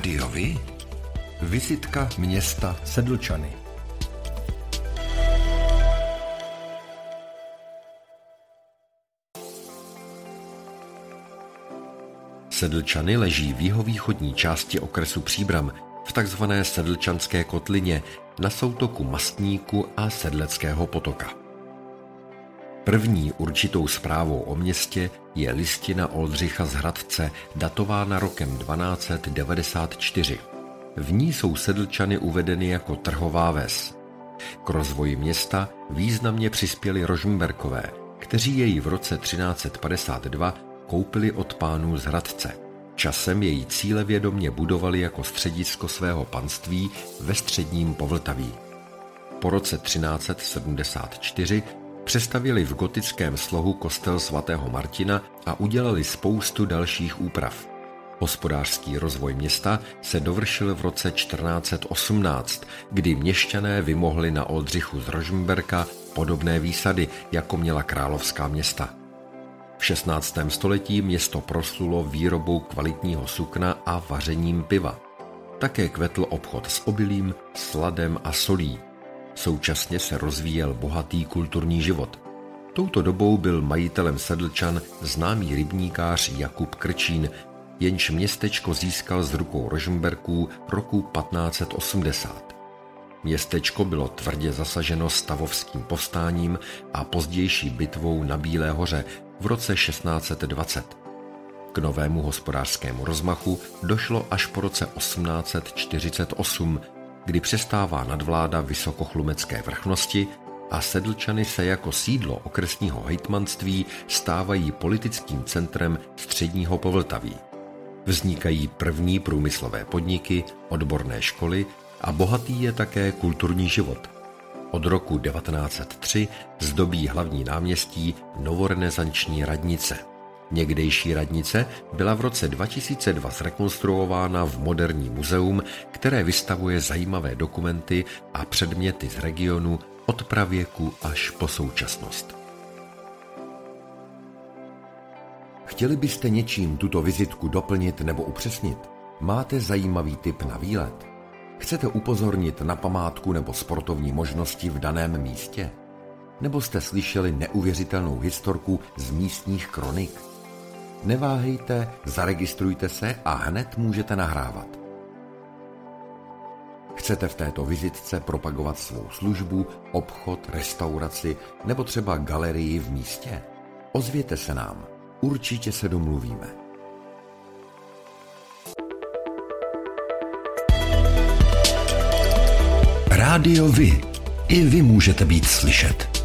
Rádiovi? Vizitka města Sedlčany. Sedlčany leží v jihovýchodní části okresu Příbram v takzvané Sedlčanské kotlině na soutoku Mastníku a Sedleckého potoka. První určitou zprávou o městě je listina Oldřicha z Hradce, datována rokem 1294. V ní jsou sedlčany uvedeny jako trhová ves. K rozvoji města významně přispěli Rožmberkové, kteří jej v roce 1352 koupili od pánů z Hradce. Časem její cíle vědomě budovali jako středisko svého panství ve středním Povltaví. Po roce 1374 Přestavili v gotickém slohu kostel svatého Martina a udělali spoustu dalších úprav. Hospodářský rozvoj města se dovršil v roce 1418, kdy měšťané vymohli na Oldřichu z Rožmberka podobné výsady, jako měla královská města. V 16. století město proslulo výrobou kvalitního sukna a vařením piva. Také kvetl obchod s obilím, sladem a solí. Současně se rozvíjel bohatý kulturní život. Touto dobou byl majitelem Sedlčan známý rybníkář Jakub Krčín, jenž městečko získal z rukou Rožmberků roku 1580. Městečko bylo tvrdě zasaženo stavovským povstáním a pozdější bitvou na Bílé hoře v roce 1620. K novému hospodářskému rozmachu došlo až po roce 1848, kdy přestává nadvláda vysokochlumecké vrchnosti a Sedlčany se jako sídlo okresního hejtmanství stávají politickým centrem středního Povltaví. Vznikají první průmyslové podniky, odborné školy a bohatý je také kulturní život. Od roku 1903 zdobí hlavní náměstí novorenesanční radnice – Někdejší radnice byla v roce 2002 zrekonstruována v moderní muzeum, které vystavuje zajímavé dokumenty a předměty z regionu od pravěku až po současnost. Chtěli byste něčím tuto vizitku doplnit nebo upřesnit? Máte zajímavý tip na výlet? Chcete upozornit na památku nebo sportovní možnosti v daném místě? Nebo jste slyšeli neuvěřitelnou historku z místních kronik? Neváhejte, zaregistrujte se a hned můžete nahrávat. Chcete v této vizitce propagovat svou službu, obchod, restauraci nebo třeba galerii v místě? Ozvěte se nám, určitě se domluvíme. Rádio Vy. I vy můžete být slyšet.